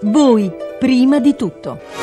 Voi, prima di tutto.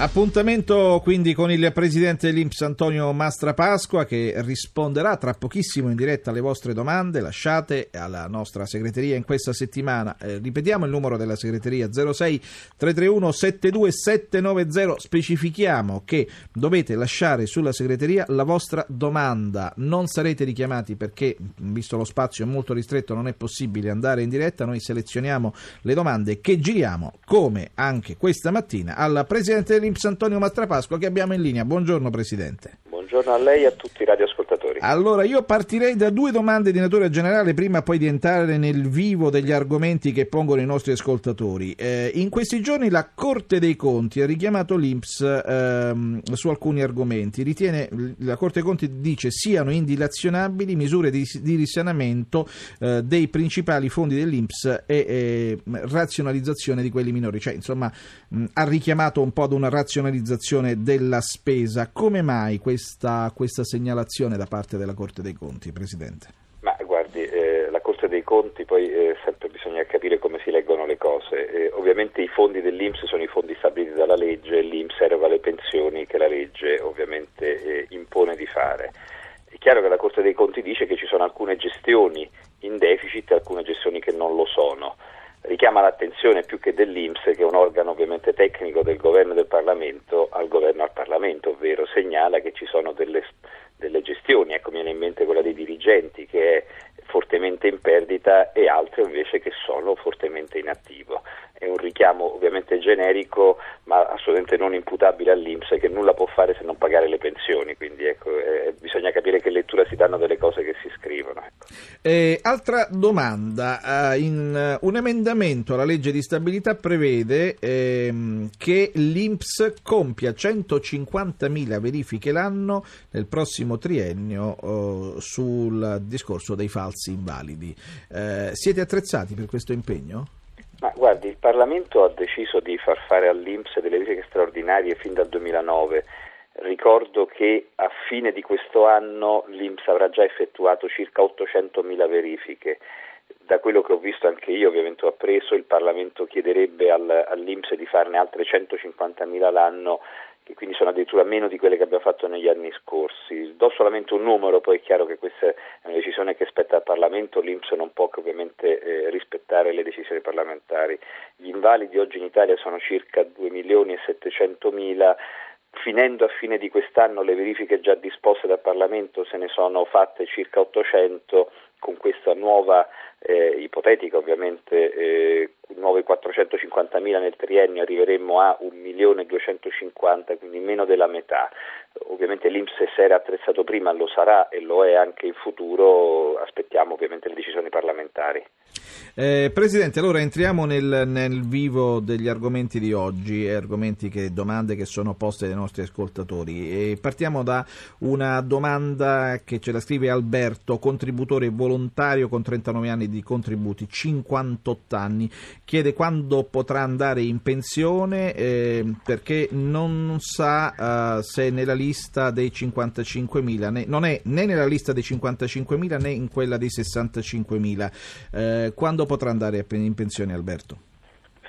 Appuntamento quindi con il presidente dell'Inps Antonio Mastra Pasqua che risponderà tra pochissimo in diretta alle vostre domande lasciate alla nostra segreteria in questa settimana. Eh, ripetiamo il numero della segreteria 06 331 72790. Specifichiamo che dovete lasciare sulla segreteria la vostra domanda. Non sarete richiamati perché, visto lo spazio è molto ristretto, non è possibile andare in diretta. Noi selezioniamo le domande che giriamo, come anche questa mattina, al presidente dell'Inps L'Inps Antonio Mastrapasqua che abbiamo in linea. Buongiorno Presidente. Buongiorno a lei e a tutti i radioascoltatori. Allora, io partirei da due domande di natura generale prima poi di entrare nel vivo degli argomenti che pongono i nostri ascoltatori. Eh, in questi giorni la Corte dei Conti ha richiamato l'Inps ehm, su alcuni argomenti. Ritiene, la Corte dei Conti dice siano indilazionabili misure di, di risanamento eh, dei principali fondi dell'Inps e eh, razionalizzazione di quelli minori. Cioè, insomma, mh, ha richiamato un po' ad una razionalizzazione della spesa. Come mai questa, questa segnalazione da parte della Corte dei Conti, Presidente? Ma guardi, eh, la Corte dei Conti poi eh, sempre bisogna capire come si leggono le cose. Eh, ovviamente i fondi dell'Inps sono i fondi stabiliti dalla legge, l'Inps erova le pensioni che la legge ovviamente eh, impone di fare. È chiaro che la Corte dei Conti dice che ci sono alcune gestioni in deficit e alcune gestioni che non lo sono richiama l'attenzione più che dell'Inps, che è un organo ovviamente tecnico del governo e del Parlamento, al governo e al Parlamento, ovvero segnala che ci sono delle gestioni, ecco mi viene in mente quella dei dirigenti che è fortemente in perdita e altre invece che sono fortemente in attivo. È un richiamo generico ma assolutamente non imputabile all'Inps che nulla può fare se non pagare le pensioni, quindi ecco, eh, bisogna capire che lettura si danno delle cose che si scrivono. Ecco. Eh, altra domanda, uh, in, uh, un emendamento alla legge di stabilità prevede ehm, che l'Inps compia 150.000 verifiche l'anno nel prossimo triennio uh, sul discorso dei falsi invalidi. Eh, siete attrezzati per questo impegno? Ma guardi, il Parlamento ha deciso di far fare all'Inps delle verifiche straordinarie fin dal 2009. Ricordo che a fine di questo anno l'Inps avrà già effettuato circa 800.000 verifiche. Da quello che ho visto anche io, ovviamente ho appreso, il Parlamento chiederebbe al, all'Inps di farne altre 150.000 l'anno che quindi sono addirittura meno di quelle che abbiamo fatto negli anni scorsi. Do solamente un numero, poi è chiaro che questa è una decisione che spetta al Parlamento, l'Inps non può ovviamente eh, rispettare le decisioni parlamentari. Gli invalidi oggi in Italia sono circa 2 milioni e 700 mila, finendo a fine di quest'anno le verifiche già disposte dal Parlamento se ne sono fatte circa 800 con questa nuova eh, ipotetica ovviamente eh, nuovi 450.000 nel triennio arriveremmo a 1.250.000 quindi meno della metà. Ovviamente l'Inps se era attrezzato prima lo sarà e lo è anche in futuro aspettiamo ovviamente le decisioni parlamentari eh, Presidente, allora entriamo nel, nel, vivo degli argomenti di oggi, argomenti che, domande che sono poste dai nostri ascoltatori. E partiamo da una domanda che ce la scrive Alberto, contributore volontario con 39 anni di contributi, 58 anni. Chiede quando potrà andare in pensione eh, perché non sa uh, se è nella lista dei 55.000, né, non è né nella lista dei 55.000 né in quella dei 65.000. Eh, quando potrà andare in pensione Alberto?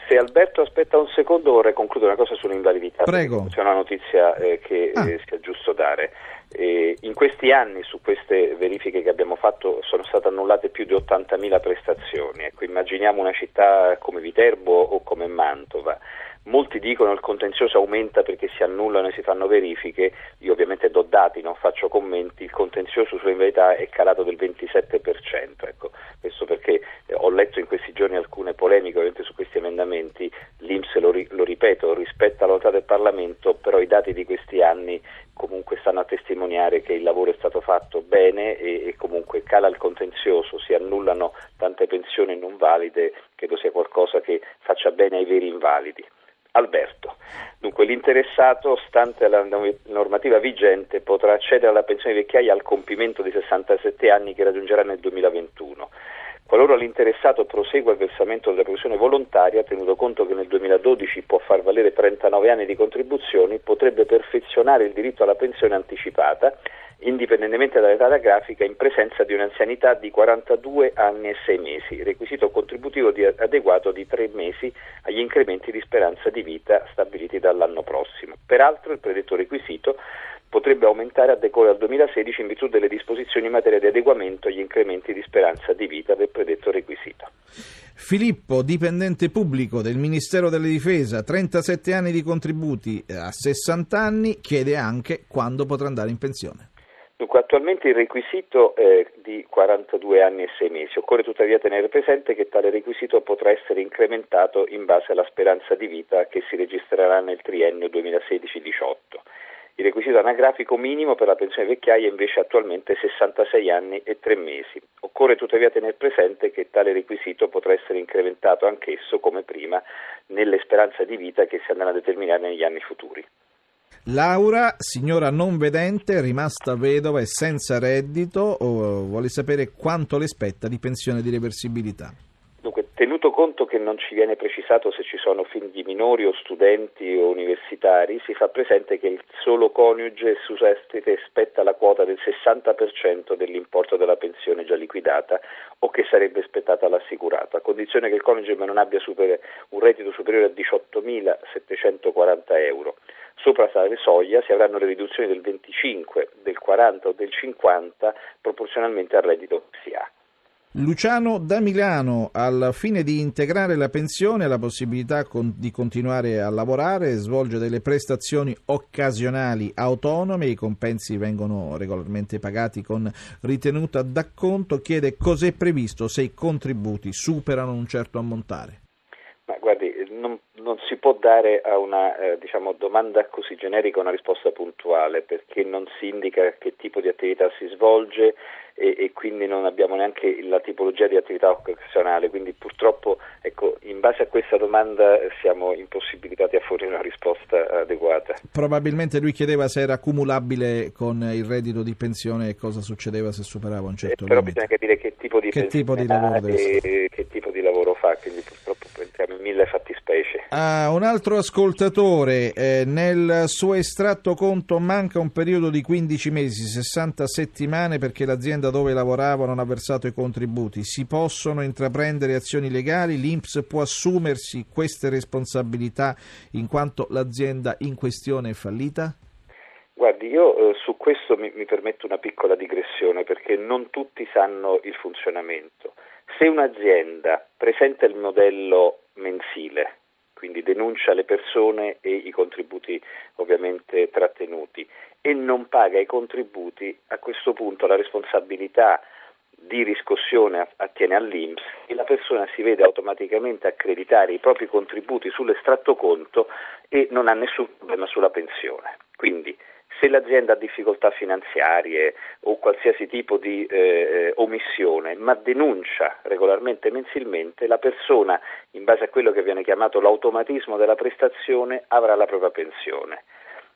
Se Alberto aspetta un secondo vorrei concludere una cosa sull'invalidità. Prego. C'è una notizia eh, che ah. eh, sia giusto dare. Eh, in questi anni su queste verifiche che abbiamo fatto sono state annullate più di 80.000 prestazioni. Ecco, immaginiamo una città come Viterbo o come Mantova Molti dicono che il contenzioso aumenta perché si annullano e si fanno verifiche, io ovviamente do dati, non faccio commenti, il contenzioso sulle invalidità è calato del 27%, ecco, questo perché eh, ho letto in questi giorni alcune polemiche ovviamente su questi emendamenti, l'Inps lo, ri- lo ripeto, rispetta la volontà del Parlamento, però i dati di questi anni comunque stanno a testimoniare che il lavoro è stato fatto bene e, e comunque cala il contenzioso, si annullano tante pensioni non valide, credo sia qualcosa che faccia bene ai veri invalidi. Alberto. Dunque l'interessato, stante la normativa vigente, potrà accedere alla pensione di vecchiaia al compimento di 67 anni che raggiungerà nel 2021. Qualora l'interessato prosegua il versamento della pensione volontaria, tenuto conto che nel 2012 può far valere 39 anni di contribuzioni, potrebbe perfezionare il diritto alla pensione anticipata indipendentemente dall'età anagrafica, in presenza di un'anzianità di 42 anni e 6 mesi, requisito contributivo di adeguato di 3 mesi agli incrementi di speranza di vita stabiliti dall'anno prossimo. Peraltro il predetto requisito potrebbe aumentare a decorrere dal 2016 in virtù delle disposizioni in materia di adeguamento agli incrementi di speranza di vita del predetto requisito. Filippo, dipendente pubblico del Ministero della Difesa, 37 anni di contributi a 60 anni, chiede anche quando potrà andare in pensione. Dunque, attualmente il requisito è di 42 anni e 6 mesi. Occorre tuttavia tenere presente che tale requisito potrà essere incrementato in base alla speranza di vita che si registrerà nel triennio 2016-18. Il requisito anagrafico minimo per la pensione vecchiaia è invece attualmente 66 anni e 3 mesi. Occorre tuttavia tenere presente che tale requisito potrà essere incrementato anch'esso, come prima, nelle speranze di vita che si andranno a determinare negli anni futuri. Laura, signora non vedente, rimasta vedova e senza reddito, vuole sapere quanto le spetta di pensione di reversibilità. Tenuto conto che non ci viene precisato se ci sono figli minori o studenti o universitari, si fa presente che il solo coniuge susestite spetta la quota del 60% dell'importo della pensione già liquidata o che sarebbe spettata all'assicurato, a condizione che il coniuge non abbia super, un reddito superiore a 18.740 euro. Sopra tale soglia si avranno le riduzioni del 25, del 40 o del 50 proporzionalmente al reddito che si ha. Luciano da Milano, al fine di integrare la pensione, ha la possibilità con, di continuare a lavorare, svolge delle prestazioni occasionali autonome, i compensi vengono regolarmente pagati con ritenuta d'acconto, chiede cos'è previsto se i contributi superano un certo ammontare. Ma guardi, non, si può dare a una eh, diciamo, domanda così generica una risposta puntuale perché non si indica che tipo di attività si svolge e, e, quindi non abbiamo neanche la tipologia di attività occasionale, quindi purtroppo ecco, in base a questa domanda siamo impossibilitati a fornire una risposta adeguata. Probabilmente lui chiedeva se era cumulabile con il reddito di pensione e cosa succedeva se superava un certo eh, però limite. bisogna capire che tipo di, che tipo di lavoro e che tipo di lavoro fa, quindi purtroppo entriamo in mille fattispecie. Ah, un altro ascoltatore, eh, nel suo estratto conto manca un periodo di 15 mesi, 60 settimane perché l'azienda dove lavorava non ha versato i contributi. Si possono intraprendere azioni legali? L'Inps può assumersi queste responsabilità in quanto l'azienda in questione è fallita? Guardi, io eh, su questo mi, mi permetto una piccola digressione perché non tutti sanno il funzionamento. Se un'azienda presenta il modello mensile quindi denuncia le persone e i contributi ovviamente trattenuti e non paga i contributi, a questo punto la responsabilità di riscossione attiene all'Inps e la persona si vede automaticamente accreditare i propri contributi sull'estratto conto e non ha nessun problema sulla pensione. Quindi se l'azienda ha difficoltà finanziarie o qualsiasi tipo di eh, omissione, ma denuncia regolarmente mensilmente, la persona, in base a quello che viene chiamato l'automatismo della prestazione, avrà la propria pensione.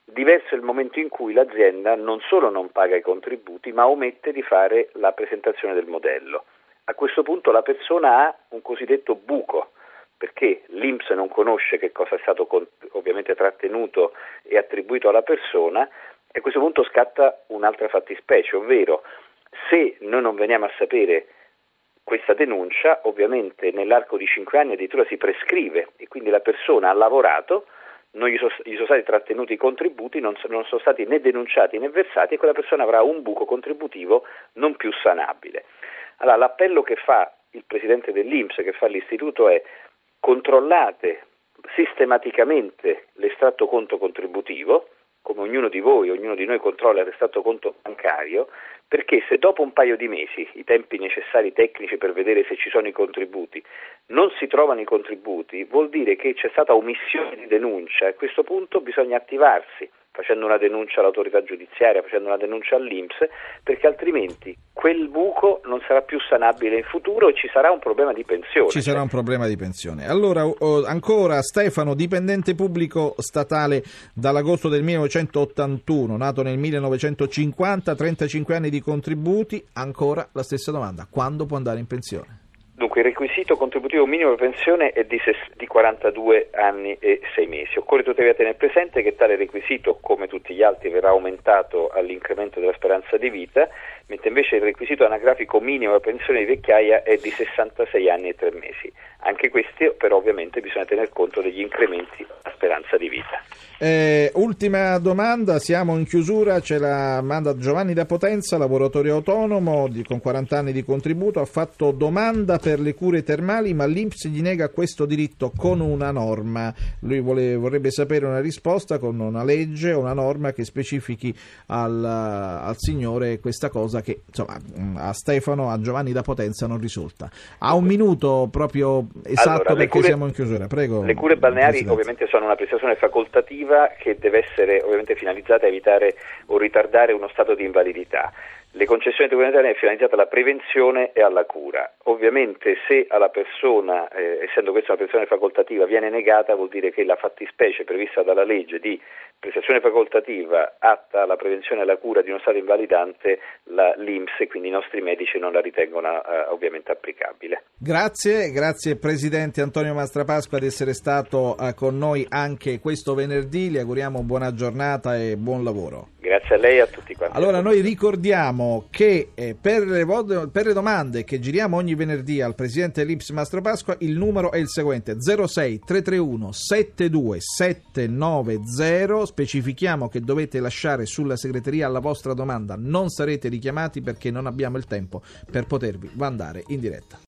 Diverso è il momento in cui l'azienda non solo non paga i contributi, ma omette di fare la presentazione del modello. A questo punto la persona ha un cosiddetto buco, perché l'Inps non conosce che cosa è stato ovviamente trattenuto e attribuito alla persona, e a questo punto scatta un'altra fattispecie, ovvero se noi non veniamo a sapere questa denuncia, ovviamente nell'arco di 5 anni addirittura si prescrive e quindi la persona ha lavorato, non gli, so, gli sono stati trattenuti i contributi, non, so, non sono stati né denunciati né versati e quella persona avrà un buco contributivo non più sanabile. Allora l'appello che fa il presidente dell'Inps, che fa l'istituto è controllate sistematicamente l'estratto conto contributivo, come ognuno di voi, ognuno di noi controlla il restato conto bancario, perché se dopo un paio di mesi, i tempi necessari tecnici per vedere se ci sono i contributi, non si trovano i contributi, vuol dire che c'è stata omissione di denuncia. E a questo punto bisogna attivarsi facendo una denuncia all'autorità giudiziaria, facendo una denuncia all'Inps, perché altrimenti quel buco non sarà più sanabile in futuro e ci sarà un problema di pensione. Ci sarà un problema di pensione. Allora, oh, ancora Stefano, dipendente pubblico statale dall'agosto del 1981, nato nel 1950, 35 anni di contributi, ancora la stessa domanda, quando può andare in pensione? Dunque, il requisito contributivo minimo per pensione è di, ses- di 42 anni e 6 mesi. Occorre tuttavia tenere presente che tale requisito, come tutti gli altri, verrà aumentato all'incremento della speranza di vita, mentre invece il requisito anagrafico minimo per pensione di vecchiaia è di 66 anni e 3 mesi. Anche questi, però, ovviamente bisogna tener conto degli incrementi speranza di vita. Eh, ultima domanda, siamo in chiusura, ce la manda Giovanni da Potenza, lavoratore autonomo di, con 40 anni di contributo, ha fatto domanda per le cure termali ma l'Inps gli nega questo diritto con una norma. Lui vuole, vorrebbe sapere una risposta con una legge o una norma che specifichi al, al signore questa cosa che insomma, a Stefano, a Giovanni da Potenza non risulta. Ha un minuto proprio esatto allora, perché cure, siamo in chiusura. Prego. Le cure balneari ovviamente sono una prestazione facoltativa che deve essere ovviamente finalizzata a evitare o ritardare uno stato di invalidità. Le concessioni documentali è finalizzata alla prevenzione e alla cura. Ovviamente se alla persona, eh, essendo questa una prestazione facoltativa, viene negata vuol dire che la fattispecie prevista dalla legge di prestazione facoltativa atta alla prevenzione e alla cura di uno stato invalidante, la l'IMS e quindi i nostri medici non la ritengono eh, ovviamente applicabile. Grazie, grazie Presidente Antonio Mastrapasqua di essere stato eh, con noi anche questo venerdì, le auguriamo buona giornata e buon lavoro. Grazie a lei e a tutti quanti. Allora noi ricordiamo che eh, per, le, per, le, domande che giriamo ogni venerdì al Presidente dell'Ips Mastro Pasqua il numero è il seguente 06 331 72 790 specifichiamo che dovete lasciare sulla segreteria la vostra domanda non sarete richiamati perché non abbiamo il tempo per potervi mandare in diretta.